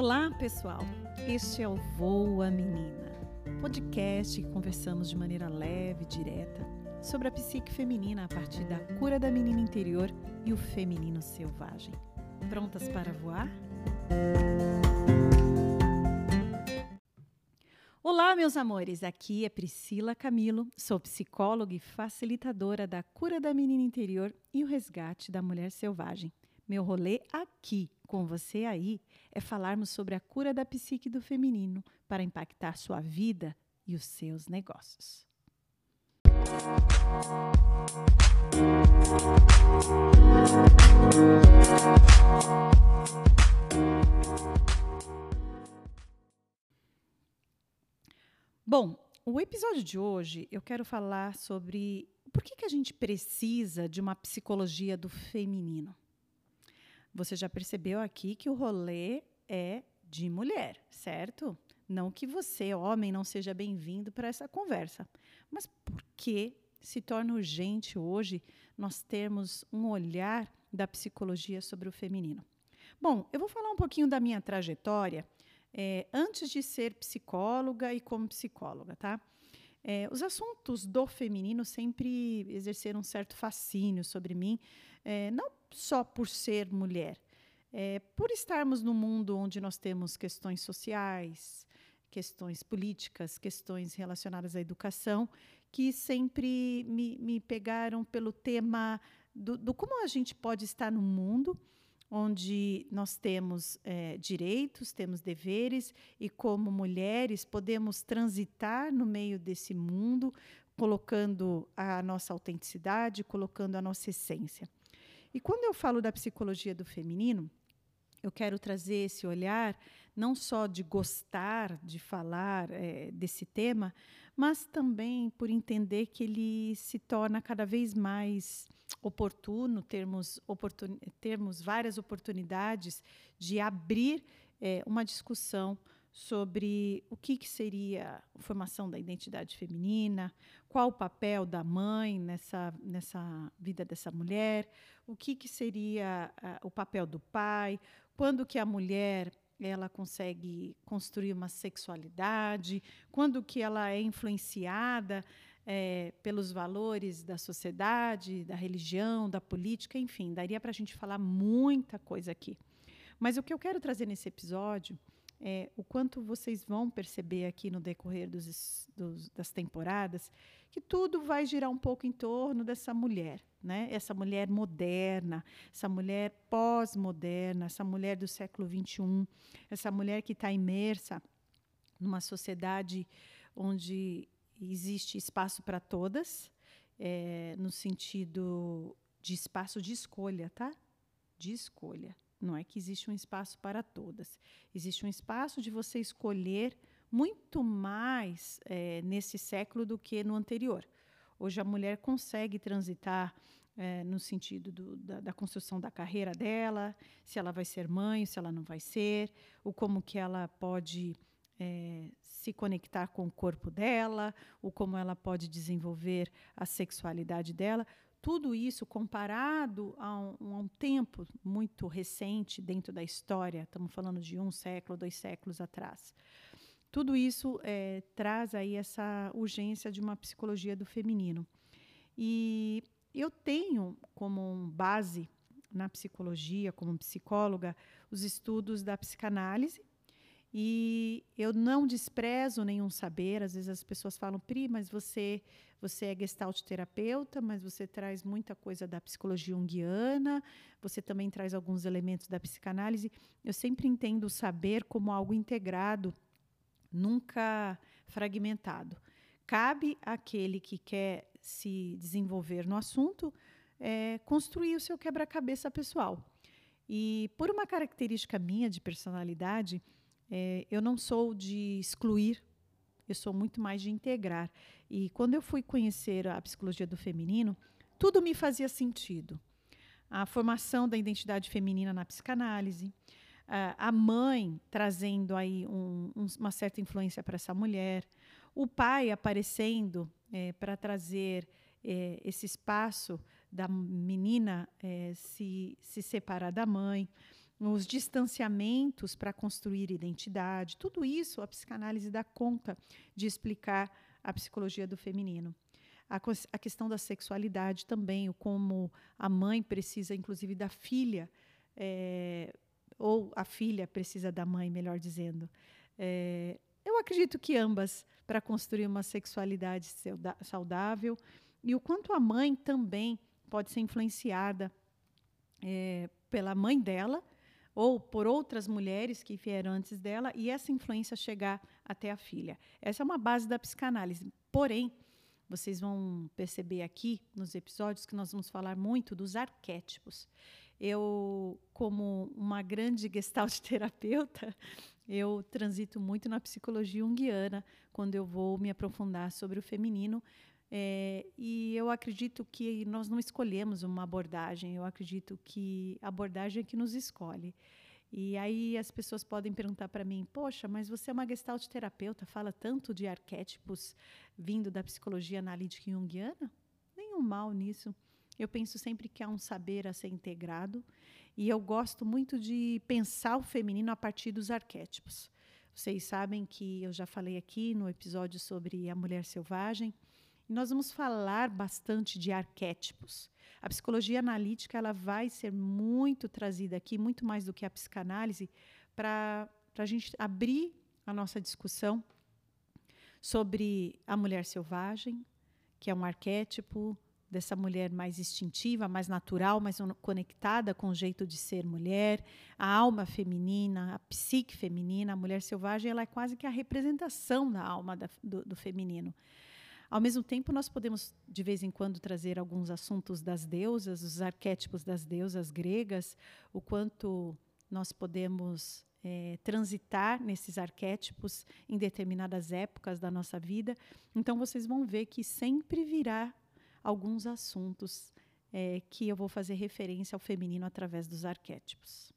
Olá, pessoal. Este é o Voa Menina, podcast que conversamos de maneira leve e direta sobre a psique feminina a partir da cura da menina interior e o feminino selvagem. Prontas para voar? Olá, meus amores. Aqui é Priscila Camilo. Sou psicóloga e facilitadora da cura da menina interior e o resgate da mulher selvagem. Meu rolê aqui com você aí é falarmos sobre a cura da psique do feminino para impactar sua vida e os seus negócios. Bom, o episódio de hoje eu quero falar sobre por que, que a gente precisa de uma psicologia do feminino. Você já percebeu aqui que o rolê é de mulher, certo? Não que você, homem, não seja bem-vindo para essa conversa, mas por que se torna urgente hoje nós termos um olhar da psicologia sobre o feminino? Bom, eu vou falar um pouquinho da minha trajetória é, antes de ser psicóloga e como psicóloga, tá? É, os assuntos do feminino sempre exerceram um certo fascínio sobre mim, é, não só por ser mulher, é, por estarmos num mundo onde nós temos questões sociais, questões políticas, questões relacionadas à educação, que sempre me, me pegaram pelo tema do, do como a gente pode estar no mundo onde nós temos é, direitos, temos deveres e, como mulheres, podemos transitar no meio desse mundo, colocando a nossa autenticidade, colocando a nossa essência. E quando eu falo da psicologia do feminino, eu quero trazer esse olhar não só de gostar de falar é, desse tema, mas também por entender que ele se torna cada vez mais oportuno, termos, oportun, termos várias oportunidades de abrir é, uma discussão sobre o que, que, seria a formação da identidade feminina, qual o papel da mãe nessa, nessa vida dessa mulher, o que, que seria uh, o papel do pai, quando que a mulher ela consegue construir uma sexualidade, quando que ela é influenciada é, pelos valores da sociedade, da religião, da política, enfim, daria para a gente falar muita coisa aqui. Mas o que eu quero trazer nesse episódio é o quanto vocês vão perceber aqui no decorrer dos, dos, das temporadas que tudo vai girar um pouco em torno dessa mulher, né? Essa mulher moderna, essa mulher pós-moderna, essa mulher do século XXI, essa mulher que está imersa numa sociedade onde existe espaço para todas, é, no sentido de espaço de escolha, tá? De escolha. Não é que existe um espaço para todas. Existe um espaço de você escolher muito mais é, nesse século do que no anterior. Hoje a mulher consegue transitar é, no sentido do, da, da, construção da carreira dela, se ela vai ser mãe, se ela não vai ser, o como que ela pode é, se conectar com o corpo dela, o como ela pode desenvolver a sexualidade dela. Tudo isso comparado a um, a um tempo muito recente dentro da história, estamos falando de um século, dois séculos atrás. Tudo isso é, traz aí essa urgência de uma psicologia do feminino. E eu tenho como base na psicologia, como psicóloga, os estudos da psicanálise. E eu não desprezo nenhum saber. Às vezes as pessoas falam, Pri, mas você, você é gestalt terapeuta, mas você traz muita coisa da psicologia junguiana, você também traz alguns elementos da psicanálise. Eu sempre entendo o saber como algo integrado nunca fragmentado. Cabe àquele que quer se desenvolver no assunto é, construir o seu quebra-cabeça pessoal. E por uma característica minha de personalidade, é, eu não sou de excluir, eu sou muito mais de integrar. E quando eu fui conhecer a psicologia do feminino, tudo me fazia sentido. A formação da identidade feminina na psicanálise, a mãe trazendo aí um, um, uma certa influência para essa mulher, o pai aparecendo é, para trazer é, esse espaço da menina é, se, se separar da mãe, os distanciamentos para construir identidade, tudo isso a psicanálise dá conta de explicar a psicologia do feminino. A, a questão da sexualidade também, o como a mãe precisa, inclusive, da filha, é, ou a filha precisa da mãe, melhor dizendo. É, eu acredito que ambas, para construir uma sexualidade saudável, e o quanto a mãe também pode ser influenciada é, pela mãe dela ou por outras mulheres que vieram antes dela e essa influência chegar até a filha. Essa é uma base da psicanálise. Porém, vocês vão perceber aqui nos episódios que nós vamos falar muito dos arquétipos. Eu, como uma grande gestalt terapeuta, eu transito muito na psicologia junguiana quando eu vou me aprofundar sobre o feminino. É, e eu acredito que nós não escolhemos uma abordagem, eu acredito que a abordagem é que nos escolhe. E aí as pessoas podem perguntar para mim: Poxa, mas você é uma gestalt terapeuta, fala tanto de arquétipos vindo da psicologia analítica junguiana? Nenhum mal nisso. Eu penso sempre que há um saber a ser integrado e eu gosto muito de pensar o feminino a partir dos arquétipos. Vocês sabem que eu já falei aqui no episódio sobre a mulher selvagem. E nós vamos falar bastante de arquétipos. A psicologia analítica ela vai ser muito trazida aqui, muito mais do que a psicanálise, para a gente abrir a nossa discussão sobre a mulher selvagem, que é um arquétipo dessa mulher mais instintiva, mais natural, mais conectada com o jeito de ser mulher, a alma feminina, a psique feminina, a mulher selvagem, ela é quase que a representação da alma da, do, do feminino. Ao mesmo tempo, nós podemos, de vez em quando, trazer alguns assuntos das deusas, os arquétipos das deusas gregas, o quanto nós podemos é, transitar nesses arquétipos em determinadas épocas da nossa vida. Então, vocês vão ver que sempre virá alguns assuntos é, que eu vou fazer referência ao feminino através dos arquétipos.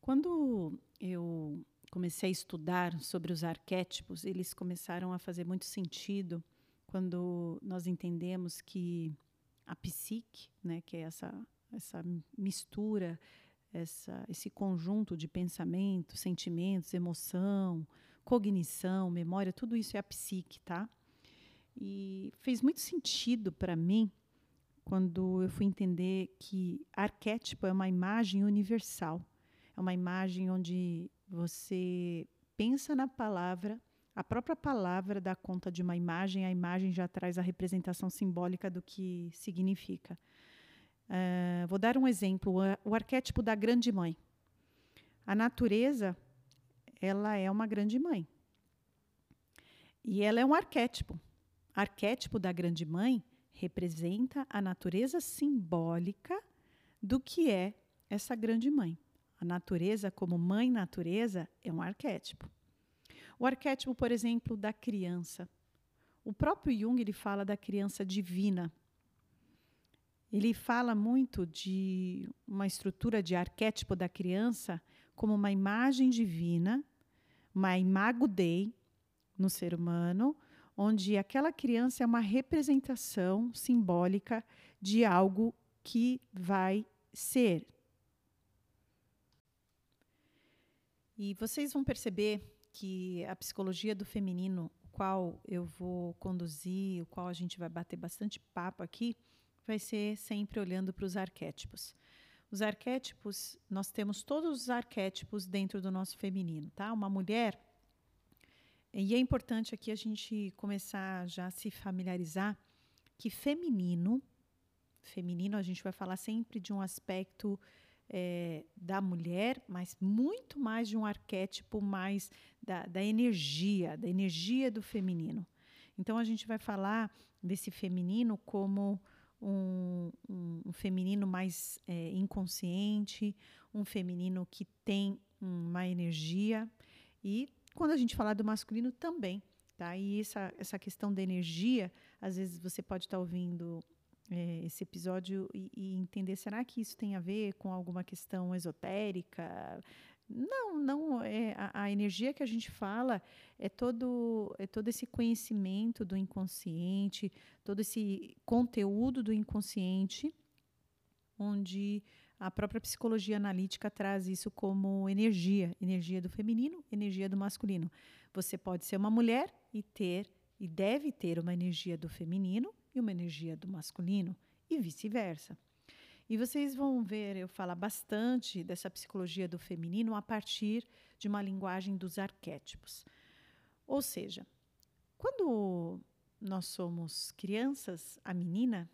Quando eu comecei a estudar sobre os arquétipos, eles começaram a fazer muito sentido quando nós entendemos que a psique, né, que é essa, essa mistura, essa, esse conjunto de pensamentos, sentimentos, emoção, cognição, memória, tudo isso é a psique, tá? E fez muito sentido para mim quando eu fui entender que arquétipo é uma imagem universal. É uma imagem onde você pensa na palavra, a própria palavra dá conta de uma imagem, a imagem já traz a representação simbólica do que significa. Uh, vou dar um exemplo: o, arquétipo da grande mãe. A natureza, ela é uma grande mãe. E ela é um arquétipo. Arquétipo da grande mãe representa a natureza simbólica do que é essa grande mãe. A natureza, como mãe natureza, é um arquétipo. O arquétipo, por exemplo, da criança. O próprio Jung ele fala da criança divina. Ele fala muito de uma estrutura de arquétipo da criança como uma imagem divina, uma imago Dei no ser humano, onde aquela criança é uma representação simbólica de algo que vai ser. E vocês vão perceber que a psicologia do feminino, o qual eu vou conduzir, o qual a gente vai bater bastante papo aqui, vai ser sempre olhando para os arquétipos. Os arquétipos, nós temos todos os arquétipos dentro do nosso feminino, tá? Uma mulher, e é importante aqui a gente começar já a se familiarizar que feminino, feminino a gente vai falar sempre de um aspecto é, da mulher, mas muito mais de um arquétipo mais da, da energia, da energia do feminino. Então a gente vai falar desse feminino como um, um, feminino mais é, inconsciente, um feminino que tem uma energia e quando a gente falar do masculino também, tá? E essa essa questão da energia, às vezes você pode estar ouvindo é, esse episódio e, e, entender será que isso tem a ver com alguma questão esotérica? Não, não. É, a, a, energia que a gente fala é todo, é todo esse conhecimento do inconsciente, todo esse conteúdo do inconsciente, onde a própria psicologia analítica traz isso como energia, energia do feminino, energia do masculino. Você pode ser uma mulher e ter e deve ter uma energia do feminino e uma energia do masculino e vice-versa. E vocês vão ver eu falar bastante dessa psicologia do feminino a partir de uma linguagem dos arquétipos. Ou seja, quando nós somos crianças, a menina,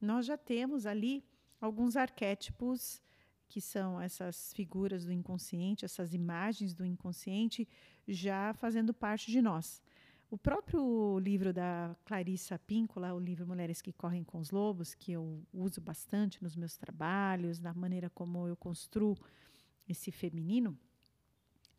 nós já temos ali alguns arquétipos que são essas figuras do inconsciente, essas imagens do inconsciente já fazendo parte de nós. O próprio livro da Clarissa Píncola, o livro Mulheres que Correm com os Lobos, que eu uso bastante nos meus trabalhos, na maneira como eu construo esse feminino,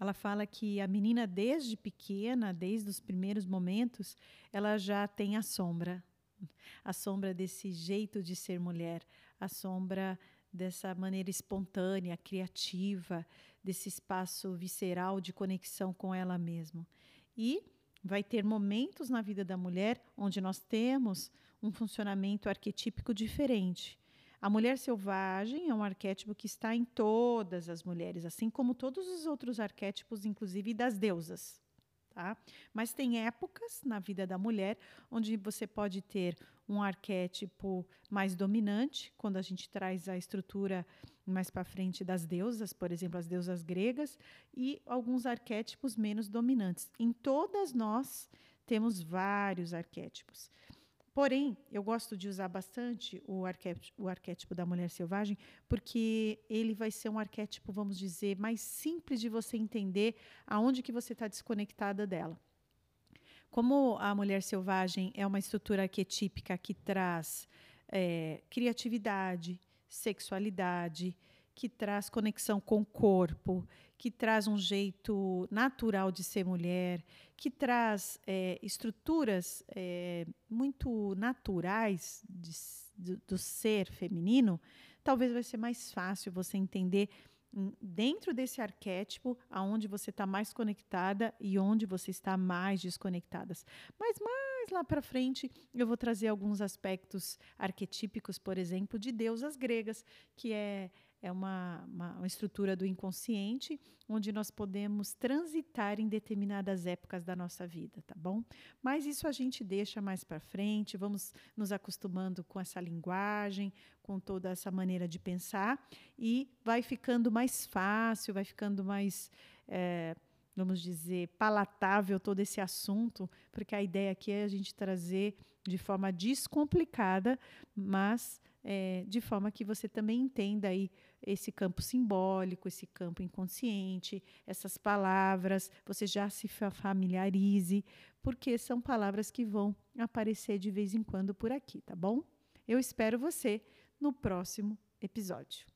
ela fala que a menina, desde pequena, desde os primeiros momentos, ela já tem a sombra. A sombra desse jeito de ser mulher, a sombra dessa maneira espontânea, criativa, desse espaço visceral de conexão com ela mesma. E Vai ter momentos na vida da mulher onde nós temos um funcionamento arquetípico diferente. A mulher selvagem é um arquétipo que está em todas as mulheres, assim como todos os outros arquétipos, inclusive das deusas. Tá? Mas tem épocas na vida da mulher onde você pode ter um arquétipo mais dominante, quando a gente traz a estrutura mais para frente das deusas, por exemplo, as deusas gregas, e alguns arquétipos menos dominantes. Em todas nós temos vários arquétipos. Porém, eu gosto de usar bastante o arquétipo, o arquétipo, da mulher selvagem, porque ele vai ser um arquétipo, vamos dizer, mais simples de você entender aonde que você está desconectada dela. Como a mulher selvagem é uma estrutura arquetípica que traz é, criatividade, sexualidade, que traz conexão com o corpo, que traz um jeito natural de ser mulher, que traz é, estruturas é, muito naturais de, do, do ser feminino, talvez vai ser mais fácil você entender hum, dentro desse arquétipo aonde você está mais conectada e onde você está mais desconectada. Mas lá para frente eu vou trazer alguns aspectos arquetípicos, por exemplo, de deusas gregas, que é é uma, uma, uma, estrutura do inconsciente onde nós podemos transitar em determinadas épocas da nossa vida, tá bom? Mas isso a gente deixa mais para frente, vamos nos acostumando com essa linguagem, com toda essa maneira de pensar e vai ficando mais fácil, vai ficando mais. É, vamos dizer, palatável todo esse assunto, porque a ideia aqui é a gente trazer de forma descomplicada, mas é, de forma que você também entenda aí esse campo simbólico, esse campo inconsciente, essas palavras, você já se familiarize, porque são palavras que vão aparecer de vez em quando por aqui, tá bom? Eu espero você no próximo episódio.